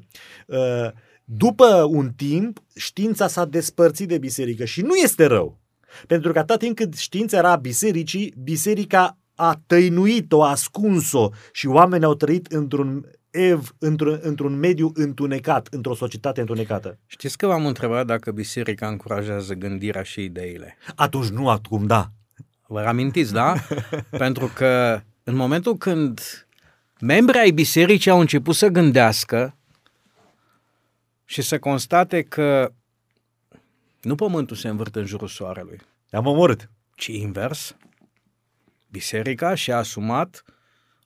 După un timp, știința s-a despărțit de biserică și nu este rău. Pentru că atât timp cât știința era bisericii, biserica a tăinuit-o, a ascuns-o și oamenii au trăit într-un ev, într-un, într-un mediu întunecat, într-o societate întunecată. Știți că v-am întrebat dacă biserica încurajează gândirea și ideile. Atunci nu, acum da. Vă amintiți, da? Pentru că în momentul când membrii ai bisericii au început să gândească, și să constate că nu pământul se învârte în jurul soarelui. Am omorât. Ci invers. Biserica și-a asumat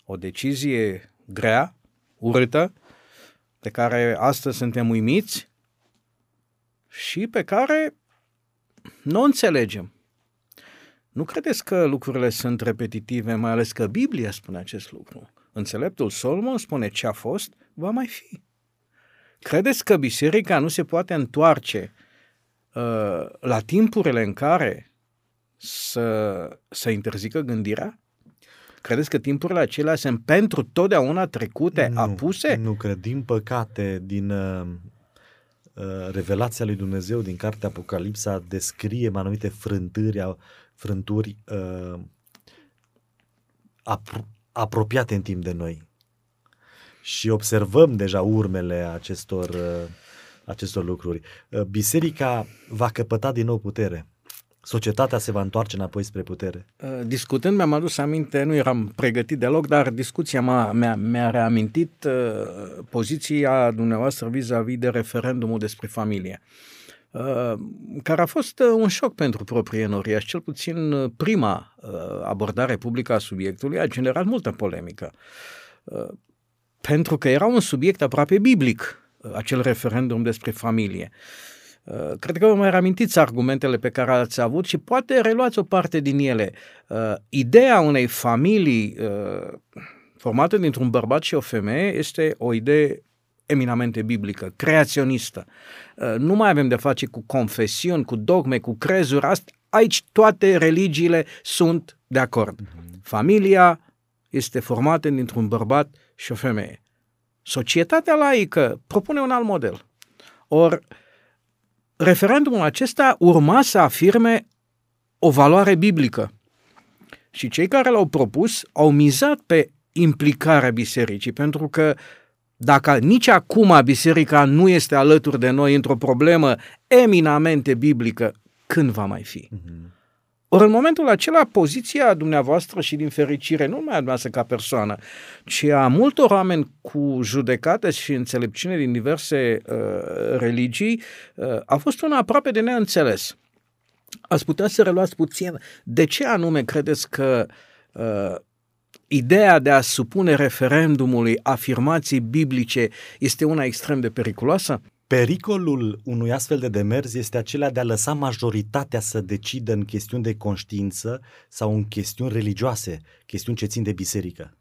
o decizie grea, urâtă, pe care astăzi suntem uimiți și pe care nu o înțelegem. Nu credeți că lucrurile sunt repetitive, mai ales că Biblia spune acest lucru. Înțeleptul Solomon spune ce a fost, va mai fi. Credeți că biserica nu se poate întoarce uh, la timpurile în care să, să interzică gândirea? Credeți că timpurile acelea sunt pentru totdeauna trecute, nu, apuse? Nu cred. Din păcate, din uh, uh, revelația lui Dumnezeu, din cartea Apocalipsa, descrie anumite frânturi, frânturi uh, apro- apropiate în timp de noi. Și observăm deja urmele acestor, uh, acestor lucruri. Uh, biserica va căpăta din nou putere societatea se va întoarce înapoi spre putere. Uh, discutând, mi-am adus aminte, nu eram pregătit deloc, dar discuția m-a, mi-a, mi-a reamintit uh, poziția dumneavoastră vis-a-vis de referendumul despre familie, uh, care a fost uh, un șoc pentru proprii enoriași, cel puțin uh, prima uh, abordare publică a subiectului a generat multă polemică. Uh, pentru că era un subiect aproape biblic, uh, acel referendum despre familie. Uh, Uh, cred că vă mai reamintiți argumentele pe care ați avut și poate reluați o parte din ele. Uh, ideea unei familii uh, formată dintr-un bărbat și o femeie este o idee eminamente biblică, creaționistă. Nu mai avem de face cu confesiuni, cu dogme, cu crezuri. Aici toate religiile sunt de acord. Mhm. Familia este formată dintr-un bărbat și o femeie. Societatea laică propune un alt model. Ori, uh, referendumul acesta urma să afirme o valoare biblică. Și cei care l-au propus au mizat pe implicarea bisericii, pentru că dacă nici acum biserica nu este alături de noi într-o problemă eminamente biblică, când va mai fi? Uh-huh. Ori în momentul acela, poziția dumneavoastră și din fericire, nu numai a dumneavoastră ca persoană, ci a multor oameni cu judecată și înțelepciune din diverse uh, religii, uh, a fost una aproape de neînțeles. Ați putea să reluați puțin de ce anume credeți că uh, ideea de a supune referendumului afirmații biblice este una extrem de periculoasă? Pericolul unui astfel de demers este acela de a lăsa majoritatea să decidă în chestiuni de conștiință sau în chestiuni religioase, chestiuni ce țin de biserică.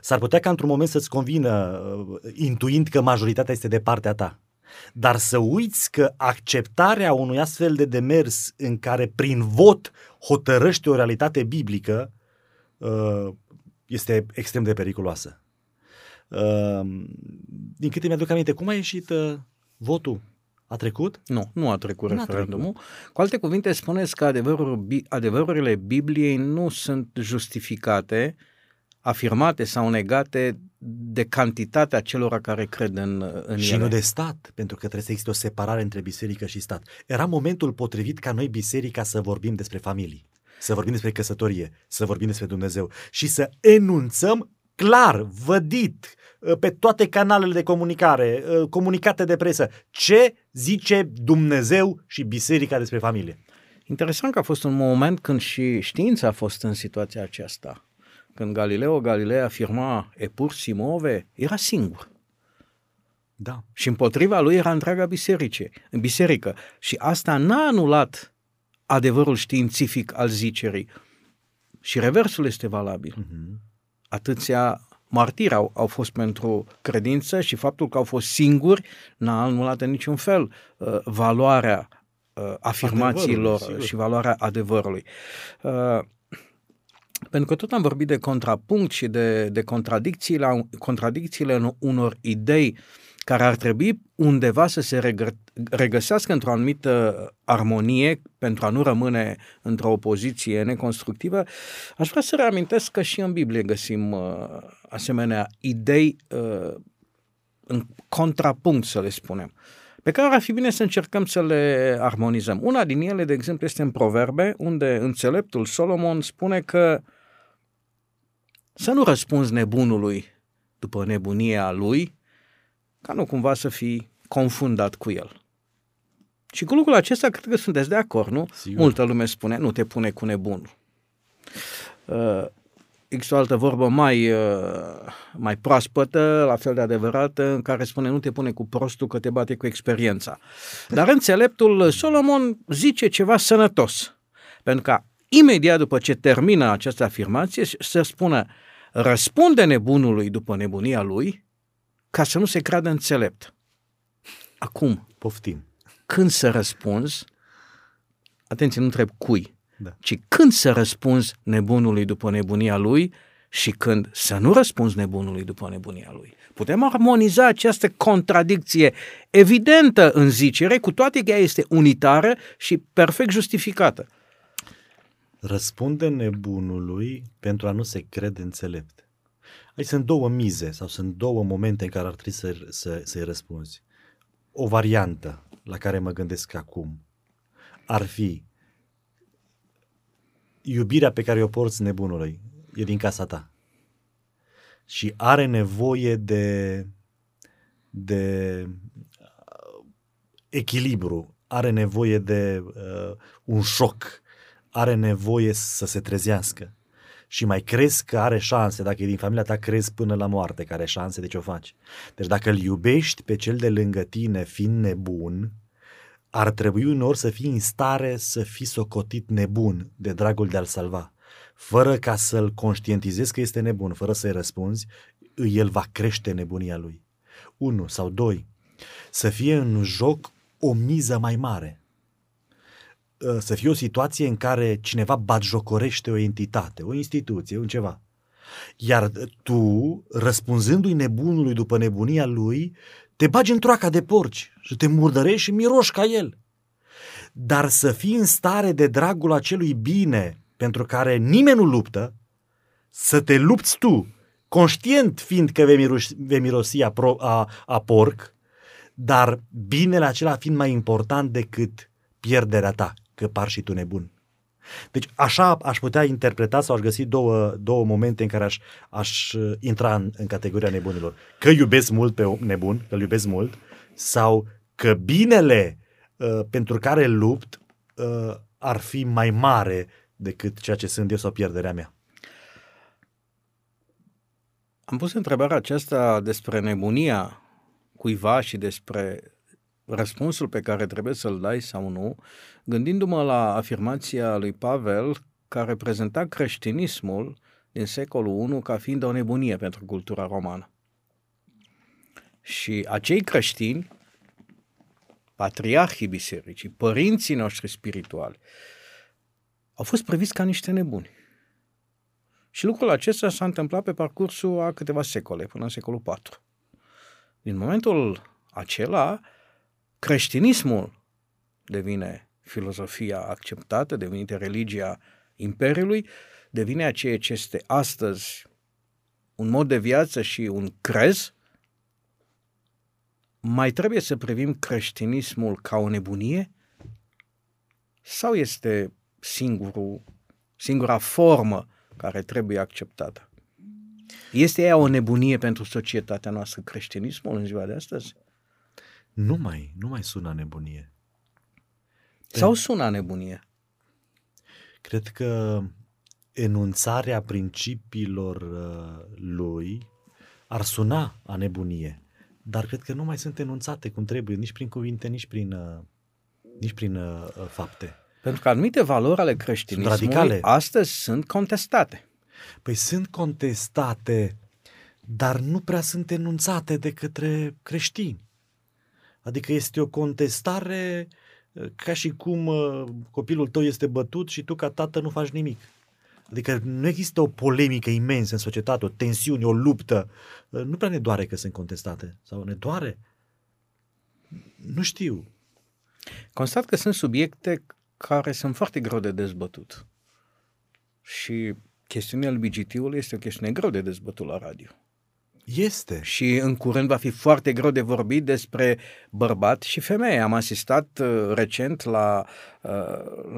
S-ar putea ca într-un moment să-ți convină, uh, intuind că majoritatea este de partea ta. Dar să uiți că acceptarea unui astfel de demers în care prin vot hotărăște o realitate biblică uh, este extrem de periculoasă. Uh, din câte mi-aduc aminte, cum a ieșit Votul a trecut? Nu, nu a trecut nu referendumul. A trecut. Cu alte cuvinte, spuneți că adevărul, adevărurile Bibliei nu sunt justificate, afirmate sau negate de cantitatea celor care cred în, în și ele. nu de stat, pentru că trebuie să existe o separare între biserică și stat. Era momentul potrivit ca noi, biserica, să vorbim despre familii, să vorbim despre căsătorie, să vorbim despre Dumnezeu și să enunțăm clar, vădit, Uh, pe toate canalele de comunicare, uh, comunicate de presă. Ce zice Dumnezeu și biserica despre familie? Interesant că a fost un moment când și știința a fost în situația aceasta. Când Galileo Galilei afirma epur simove, era singur. Da. Și împotriva lui era întreaga biserice, în biserică. Și asta n-a anulat adevărul științific al zicerii. Și reversul este valabil. Uh-huh. Atâția martiri au, au fost pentru credință și faptul că au fost singuri n-a anulat în niciun fel uh, valoarea uh, afirmațiilor și valoarea adevărului. Uh, pentru că tot am vorbit de contrapunct și de, de contradicțiile, contradicțiile unor idei care ar trebui undeva să se regă- regăsească într-o anumită armonie pentru a nu rămâne într-o opoziție neconstructivă, aș vrea să reamintesc că și în Biblie găsim uh, asemenea idei uh, în contrapunct, să le spunem, pe care ar fi bine să încercăm să le armonizăm. Una din ele, de exemplu, este în Proverbe, unde înțeleptul Solomon spune că să nu răspunzi nebunului după nebunia lui, ca nu cumva să fii confundat cu el. Și cu lucrul acesta cred că sunteți de acord, nu? Sigur. Multă lume spune, nu te pune cu nebunul. Uh, există o altă vorbă mai, uh, mai proaspătă, la fel de adevărată, în care spune nu te pune cu prostul că te bate cu experiența. Dar înțeleptul Solomon zice ceva sănătos. Pentru că imediat după ce termină această afirmație, să spună răspunde nebunului după nebunia lui, ca să nu se creadă înțelept. Acum, poftim. Când să răspunzi, atenție, nu întreb cui, da. ci când să răspunzi nebunului după nebunia lui și când să nu răspunzi nebunului după nebunia lui. Putem armoniza această contradicție evidentă în zicere, cu toate că ea este unitară și perfect justificată. Răspunde nebunului pentru a nu se crede înțelept. Aici sunt două mize sau sunt două momente în care ar trebui să, să, să-i răspunzi. O variantă la care mă gândesc acum ar fi iubirea pe care o porți nebunului e din casa ta și are nevoie de, de uh, echilibru, are nevoie de uh, un șoc, are nevoie să se trezească și mai crezi că are șanse, dacă e din familia ta, crezi până la moarte că are șanse, deci o faci. Deci dacă îl iubești pe cel de lângă tine fiind nebun, ar trebui uneori să fii în stare să fii socotit nebun de dragul de a-l salva. Fără ca să-l conștientizezi că este nebun, fără să-i răspunzi, el va crește nebunia lui. Unu sau doi, să fie în joc o miză mai mare. Ă, să fie o situație în care cineva batjocorește o entitate, o instituție, un ceva. Iar tu, răspunzându-i nebunului după nebunia lui, te bagi în troaca de porci și te murdărești și miroși ca el. Dar să fii în stare de dragul acelui bine pentru care nimeni nu luptă, să te lupți tu, conștient fiind că vei, mirosi, vei mirosi a, pro, a, a porc, dar binele acela fiind mai important decât pierderea ta, că par și tu nebun. Deci așa aș putea interpreta sau aș găsi două, două momente în care aș, aș uh, intra în, în categoria nebunilor. Că iubesc mult pe nebun, că îl iubesc mult, sau că binele uh, pentru care lupt uh, ar fi mai mare decât ceea ce sunt eu sau pierderea mea. Am pus întrebarea aceasta despre nebunia cuiva și despre răspunsul pe care trebuie să-l dai sau nu, gândindu-mă la afirmația lui Pavel care prezenta creștinismul din secolul I ca fiind o nebunie pentru cultura romană. Și acei creștini, patriarhii bisericii, părinții noștri spirituali, au fost priviți ca niște nebuni. Și lucrul acesta s-a întâmplat pe parcursul a câteva secole, până în secolul IV. Din momentul acela, creștinismul devine filozofia acceptată, devine religia Imperiului, devine ceea ce este astăzi un mod de viață și un crez, mai trebuie să privim creștinismul ca o nebunie? Sau este singurul, singura formă care trebuie acceptată? Este ea o nebunie pentru societatea noastră, creștinismul în ziua de astăzi? Nu mai, nu mai sună nebunie. Sau sună nebunie? Cred că enunțarea principiilor uh, lui ar suna a nebunie, dar cred că nu mai sunt enunțate cum trebuie, nici prin cuvinte, nici prin, uh, nici prin uh, fapte. Pentru că anumite valori ale creștinismului sunt radicale. astăzi sunt contestate. Păi sunt contestate, dar nu prea sunt enunțate de către creștini. Adică este o contestare uh, ca și cum uh, copilul tău este bătut și tu ca tată nu faci nimic. Adică nu există o polemică imensă în societate, o tensiune, o luptă. Uh, nu prea ne doare că sunt contestate. Sau ne doare? Nu știu. Constat că sunt subiecte care sunt foarte greu de dezbătut. Și chestiunea LBGT-ului este o chestiune greu de dezbătut la radio. Este. Și în curând va fi foarte greu de vorbit despre bărbat și femeie. Am asistat uh, recent la, uh,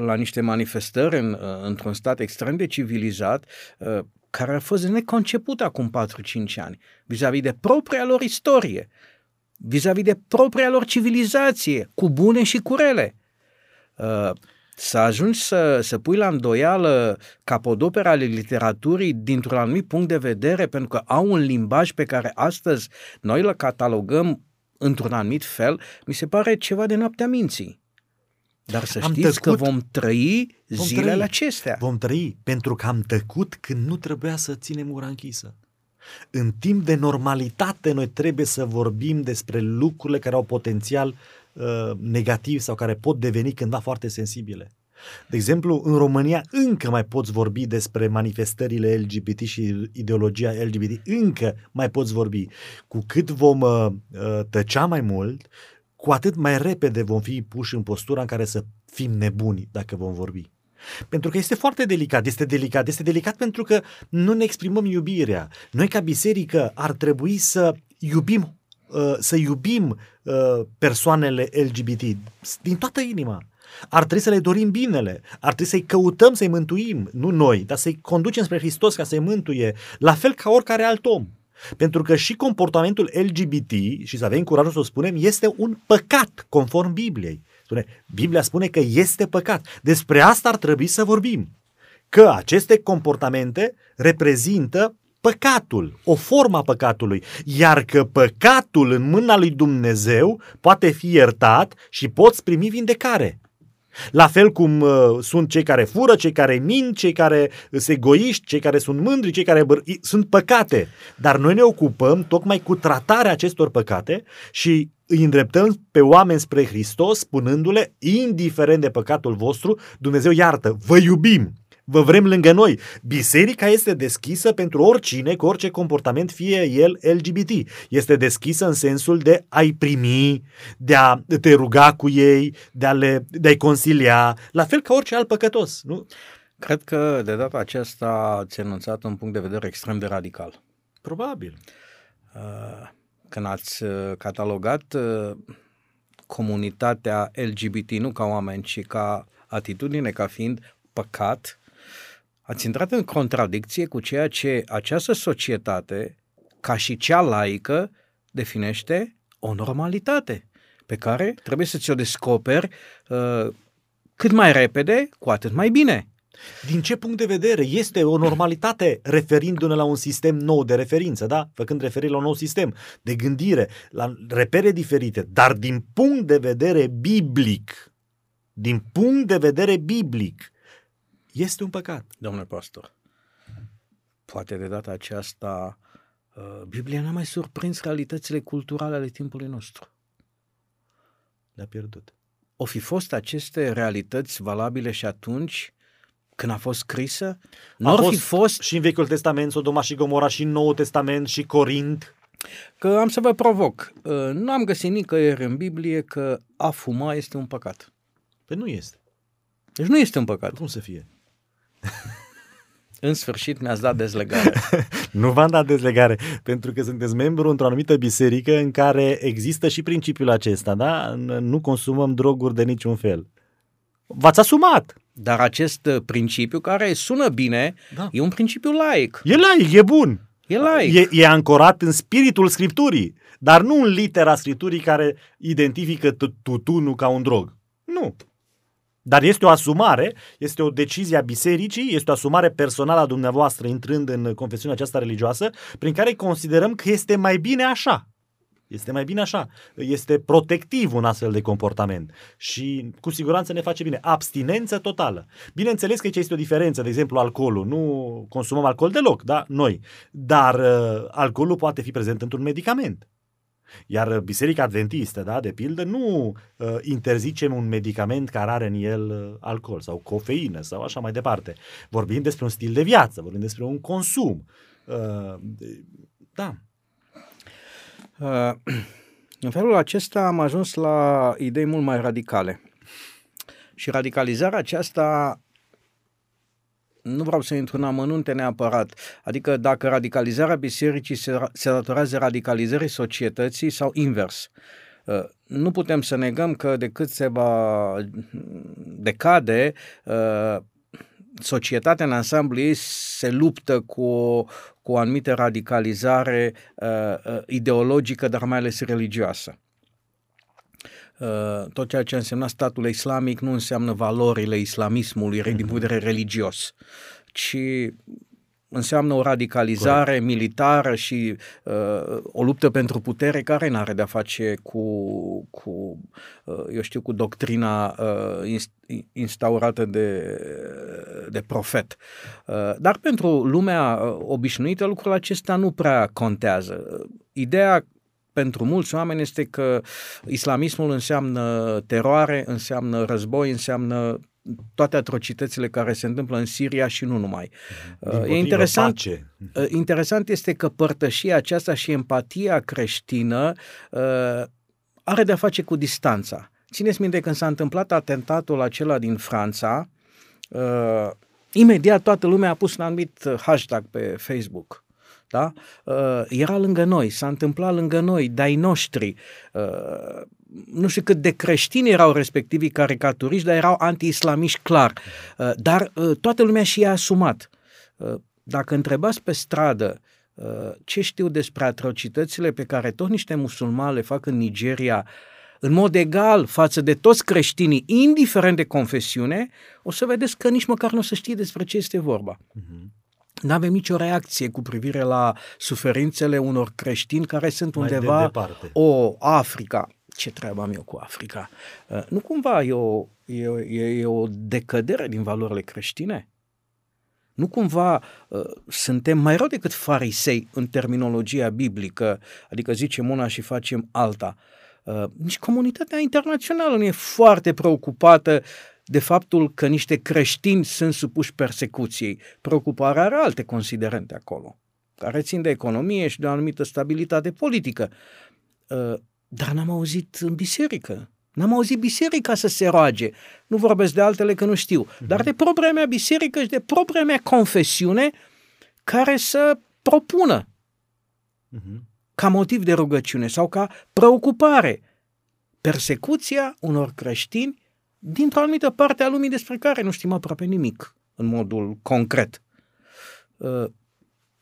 la niște manifestări în, uh, într-un stat extrem de civilizat uh, care a fost neconceput acum 4-5 ani vis-a-vis de propria lor istorie, vis-a-vis de propria lor civilizație, cu bune și cu rele. Uh, să ajungi să, să pui la îndoială capodopera ale literaturii dintr-un anumit punct de vedere, pentru că au un limbaj pe care astăzi noi îl catalogăm într-un anumit fel, mi se pare ceva de noaptea minții. Dar să am știți tăcut, că vom trăi vom zilele trăi, acestea. Vom trăi pentru că am tăcut când nu trebuia să ținem ura închisă. În timp de normalitate noi trebuie să vorbim despre lucrurile care au potențial Uh, negativ sau care pot deveni cândva foarte sensibile. De exemplu, în România încă mai poți vorbi despre manifestările LGBT și ideologia LGBT, încă mai poți vorbi. Cu cât vom uh, uh, tăcea mai mult, cu atât mai repede vom fi puși în postura în care să fim nebuni dacă vom vorbi. Pentru că este foarte delicat, este delicat, este delicat pentru că nu ne exprimăm iubirea. Noi ca biserică ar trebui să iubim uh, să iubim uh, persoanele LGBT din toată inima. Ar trebui să le dorim binele, ar trebui să-i căutăm să-i mântuim, nu noi, dar să-i conducem spre Hristos ca să-i mântuie, la fel ca oricare alt om. Pentru că și comportamentul LGBT, și să avem curajul să o spunem, este un păcat conform Bibliei. Spune, Biblia spune că este păcat. Despre asta ar trebui să vorbim. Că aceste comportamente reprezintă păcatul, o formă a păcatului, iar că păcatul în mâna lui Dumnezeu poate fi iertat și poți primi vindecare. La fel cum uh, sunt cei care fură, cei care mint, cei care sunt egoiști, cei care sunt mândri, cei care băr- sunt păcate. Dar noi ne ocupăm tocmai cu tratarea acestor păcate și îi îndreptăm pe oameni spre Hristos, spunându-le, indiferent de păcatul vostru, Dumnezeu iartă, vă iubim, vă vrem lângă noi. Biserica este deschisă pentru oricine, cu orice comportament, fie el LGBT. Este deschisă în sensul de a-i primi, de a te ruga cu ei, de, a le, de a-i consilia, la fel ca orice alt păcătos. Nu? Cred că de data aceasta ați enunțat un punct de vedere extrem de radical. Probabil. Uh, când ați uh, catalogat uh, comunitatea LGBT nu ca oameni, ci ca atitudine, ca fiind păcat, ați intrat în contradicție cu ceea ce această societate, ca și cea laică, definește o normalitate pe care trebuie să ți-o descoperi uh, cât mai repede, cu atât mai bine. Din ce punct de vedere este o normalitate referindu-ne la un sistem nou de referință, da? Făcând referire la un nou sistem de gândire, la repere diferite, dar din punct de vedere biblic, din punct de vedere biblic, este un păcat. Domnule pastor, poate de data aceasta uh, Biblia n-a mai surprins realitățile culturale ale timpului nostru. Le-a pierdut. O fi fost aceste realități valabile și atunci când a fost scrisă? Nu a fost, fi fost și în Vechiul Testament, Sodoma și Gomora, și în Noul Testament, și Corint. Că am să vă provoc. Uh, nu am găsit nicăieri în Biblie că a fuma este un păcat. Păi nu este. Deci nu este un păcat. Cum să fie? În sfârșit mi-ați dat dezlegare. nu v-am dat dezlegare, pentru că sunteți membru într-o anumită biserică în care există și principiul acesta, da? Nu consumăm droguri de niciun fel. V-ați asumat. Dar acest uh, principiu, care sună bine, da. e un principiu laic. E laic, e bun. E laic. E, e ancorat în spiritul Scripturii, dar nu în litera Scripturii care identifică tutunul ca un drog. Nu. Dar este o asumare, este o decizie a bisericii, este o asumare personală a dumneavoastră intrând în confesiunea aceasta religioasă, prin care considerăm că este mai bine așa. Este mai bine așa. Este protectiv un astfel de comportament și cu siguranță ne face bine. Abstinență totală. Bineînțeles că aici este o diferență, de exemplu alcoolul. Nu consumăm alcool deloc, da? Noi. Dar uh, alcoolul poate fi prezent într-un medicament. Iar Biserica Adventistă, da, de pildă, nu uh, interzicem un medicament care are în el uh, alcool sau cofeină sau așa mai departe. Vorbim despre un stil de viață, vorbim despre un consum. Uh, da. Uh, în felul acesta am ajuns la idei mult mai radicale. Și radicalizarea aceasta nu vreau să intru în amănunte neapărat. Adică dacă radicalizarea bisericii se, se datorează radicalizării societății sau invers. Uh, nu putem să negăm că de cât se va decade, uh, societatea în ansamblu ei se luptă cu o, cu o anumită radicalizare uh, ideologică, dar mai ales religioasă. Uh, tot ceea ce însemna statul islamic nu înseamnă valorile islamismului din punct de vedere religios, ci înseamnă o radicalizare Corect. militară și uh, o luptă pentru putere care nu are de-a face cu, cu uh, eu știu, cu doctrina uh, instaurată de, de profet. Uh, dar pentru lumea uh, obișnuită lucrul acesta nu prea contează. Ideea pentru mulți oameni este că islamismul înseamnă teroare, înseamnă război, înseamnă toate atrocitățile care se întâmplă în Siria și nu numai. Din Uh, E potrivă, interesant, Pace. uh, interesant este că părtășia aceasta și empatia creștină uh, are de-a face cu distanța. Țineți minte când s-a întâmplat atentatul acela din Franța, uh, imediat toată lumea a pus un anumit hashtag pe Facebook. Da? Uh, era lângă noi, s-a întâmplat lângă noi, dai noștri. Uh, nu știu cât de creștini erau respectivii caricaturiști, dar erau anti-islamiști clar. Uh, dar uh, toată lumea și și-a asumat. Uh, dacă întrebați pe stradă uh, ce știu despre atrocitățile pe care tot niște musulmani le fac în Nigeria, în mod egal față de toți creștinii, indiferent de confesiune, o să vedeți că nici măcar nu o să știe despre ce este vorba. Mhm. Nu avem nicio reacție cu privire la suferințele unor creștini care sunt Mai de undeva departe. o Africa. Ce treabă am eu cu Africa? Uh, Nu cumva e o, e, o- e, e o decădere din valorile creștine? Nu cumva uh, suntem mai rău decât farisei în terminologia biblică, adică zicem una și facem alta. Uh, nici comunitatea internațională nu e foarte preocupată de faptul că niște creștini sunt supuși persecuției. Preocuparea are alte considerente acolo, care țin de economie și de o anumită stabilitate politică. Uh, Dar n-am auzit în biserică. N-am auzit biserica să se roage. Nu vorbesc de altele că nu știu. Dar de propria mea biserică și de propria mea confesiune care să propună Mhm. ca motiv de rugăciune sau ca preocupare persecuția unor creștini dintr-o anumită parte a lumii despre care nu știm aproape nimic în modul concret. Uh,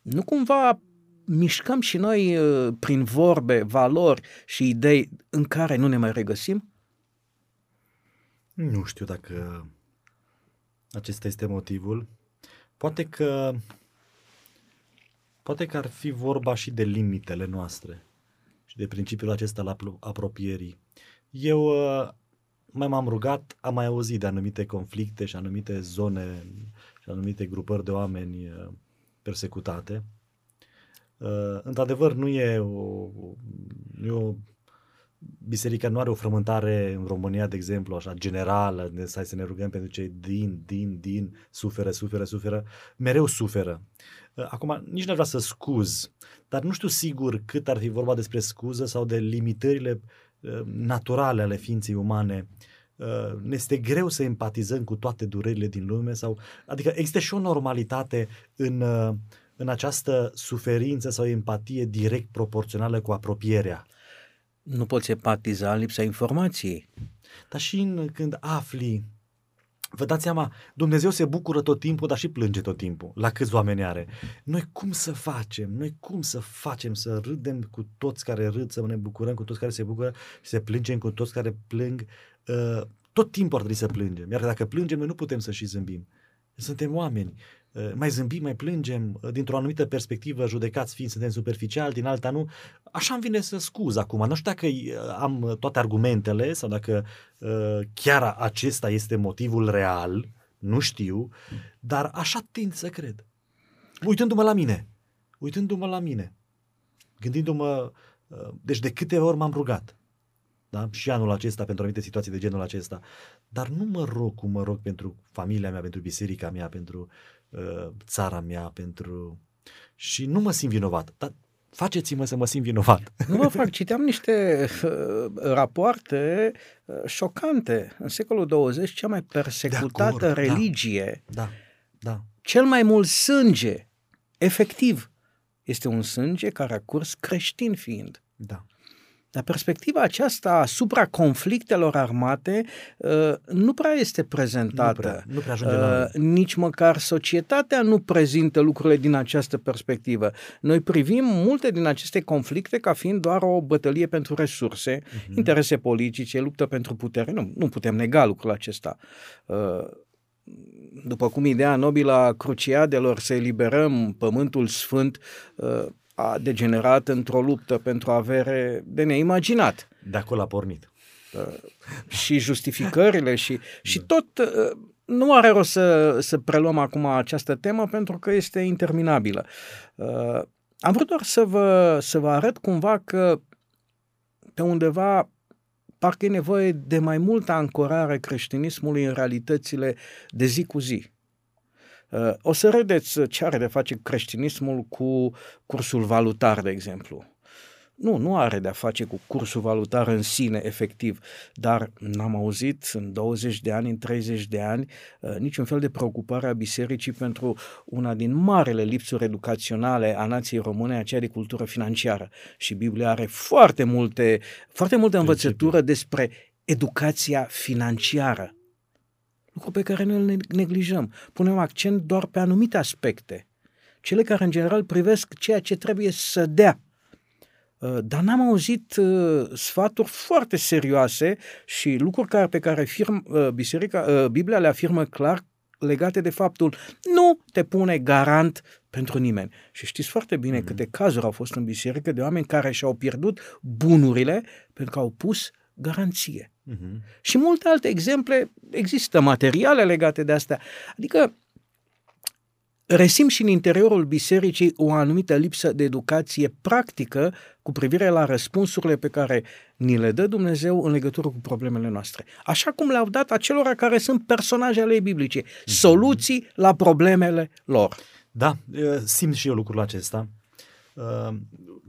Nu cumva mișcăm și noi uh, prin vorbe, valori și idei în care nu ne mai regăsim? Nu știu dacă acesta este motivul. Poate că poate că ar fi vorba și de limitele noastre și de principiul acesta al apro- apropierii. Eu uh, mai m-am rugat, am mai auzit de anumite conflicte și anumite zone și anumite grupări de oameni uh, persecutate. Uh, într-adevăr, nu e o, nu e o biserica nu are o frământare în România, de exemplu, așa, generală, de stai să ne rugăm pentru cei din, din, din, suferă, suferă, suferă, mereu suferă. Uh, Acum, nici nu vreau să scuz, dar nu știu sigur cât ar fi vorba despre scuză sau de limitările uh, naturale ale ființei umane. Uh, Ne este greu să empatizăm cu toate durerile din lume sau, adică există și o normalitate în, uh, în această suferință sau empatie direct proporțională cu apropierea. Nu poți empatiza în lipsa informației. Dar și în, când afli, vă dați seama, Dumnezeu se bucură tot timpul, dar și plânge tot timpul. La câți oameni are? Noi cum să facem? Noi cum să facem să râdem cu toți care râd, să ne bucurăm cu toți care se bucură și să plângem cu toți care plâng? Uh, tot timpul ar trebui să plângem. Iar dacă plângem, noi nu putem să și zâmbim. Suntem oameni. Uh, Mai zâmbim, mai plângem, uh, dintr-o anumită perspectivă, judecați fiind, suntem superficiali, din alta nu. Așa îmi vine să scuz acum. Nu știu dacă uh, am toate argumentele sau dacă uh, chiar acesta este motivul real, nu știu, dar așa tind să cred. Uitându-mă la mine, uitându-mă la mine, gândindu-mă, uh, deci de câte ori m-am rugat, da? și anul acesta pentru anumite situații de genul acesta, dar nu mă rog cum mă rog pentru familia mea, pentru biserica mea, pentru uh, țara mea, pentru... Și nu mă simt vinovat, dar faceți-mă să mă simt vinovat. Nu vă fac, citeam niște uh, rapoarte uh, șocante. În secolul 20, cea mai persecutată acord, da. religie, Da, da. cel mai mult sânge, efectiv, este un sânge care a curs creștin fiind. Da. Dar perspectiva aceasta asupra conflictelor armate uh, nu prea este prezentată. Nu prea, nu prea ajunge la Uh, nici măcar societatea nu prezintă lucrurile din această perspectivă. Noi privim multe din aceste conflicte ca fiind doar o bătălie pentru resurse, Mhm. interese politice, luptă pentru putere. Nu, nu putem nega lucrul acesta. Uh, după cum ideea nobilă a cruciadelor să eliberăm pământul sfânt uh, a degenerat într-o luptă pentru avere de neimaginat De acolo a pornit. și justificările și, și tot uh, nu are rost să, să preluăm acum această temă pentru că este interminabilă. Uh, Am vrut doar să vă, să vă arăt cumva că pe undeva parcă e nevoie de mai multă ancorare creștinismului în realitățile de zi cu zi. Uh, o să râdeți ce are de face creștinismul cu cursul valutar, de exemplu. Nu, nu are de-a face cu cursul valutar în sine, efectiv, dar n-am auzit în 20 de ani, în 30 de ani, uh, niciun fel de preocupare a bisericii pentru una din marele lipsuri educaționale a nației române, aceea de cultură financiară. Și Biblia are foarte multe, foarte multe învățătură despre educația financiară. Lucru pe care noi îl neglijăm. Punem accent doar pe anumite aspecte. Cele care, în general, privesc ceea ce trebuie să dea Uh, dar n-am auzit uh, sfaturi foarte serioase și lucruri care, pe care firm, uh, biserica, Biblia le afirmă clar legate de faptul nu te pune garant pentru nimeni. Și știți foarte bine mm-hmm. câte cazuri au fost în biserică de oameni care și-au pierdut bunurile pentru că au pus garanție. Mm-hmm. Și multe alte exemple, există materiale legate de asta. Adică resim și în interiorul bisericii o anumită lipsă de educație practică cu privire la răspunsurile pe care ni le dă Dumnezeu în legătură cu problemele noastre. Așa cum le-au dat acelora care sunt personaje ale biblice, mhm. soluții la problemele lor. Da, simt și eu lucrul acesta.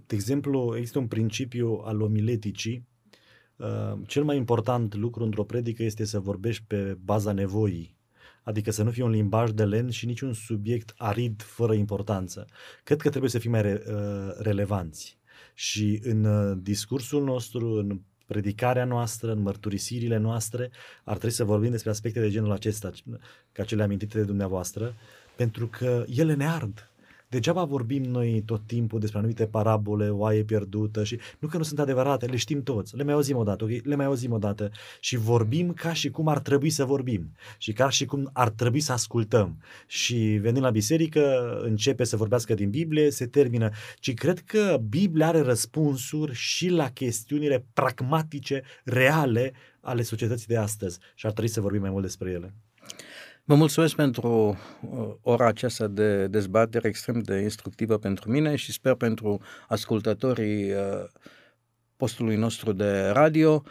De exemplu, există un principiu al omileticii. Cel mai important lucru într-o predică este să vorbești pe baza nevoii adică să nu fie un limbaj de len și niciun subiect arid fără importanță. Cred că trebuie să fim mai re, uh, relevanți. Și în uh, discursul nostru, în predicarea noastră, în mărturisirile noastre, ar trebui să vorbim despre aspecte de genul acesta, ca cele amintite de dumneavoastră, pentru că ele ne ard. Degeaba vorbim noi tot timpul despre anumite parabole, oaie pierdută și nu că nu sunt adevărate, le știm toți, le mai auzim odată, okay? le mai auzim odată și vorbim ca și cum ar trebui să vorbim și ca și cum ar trebui să ascultăm. Și venind la biserică, începe să vorbească din Biblie, se termină. Ci cred că Biblia are răspunsuri și la chestiunile pragmatice, reale ale societății de astăzi și ar trebui să vorbim mai mult despre ele. Vă mulțumesc pentru uh, ora aceasta de dezbatere extrem de instructivă pentru mine și sper pentru ascultătorii uh, postului nostru de radio.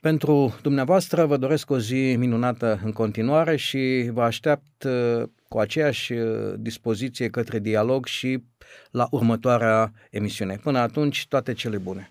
Pentru dumneavoastră vă doresc o zi minunată în continuare și vă aștept uh, cu aceeași dispoziție către dialog și la următoarea emisiune. Până atunci, toate cele bune!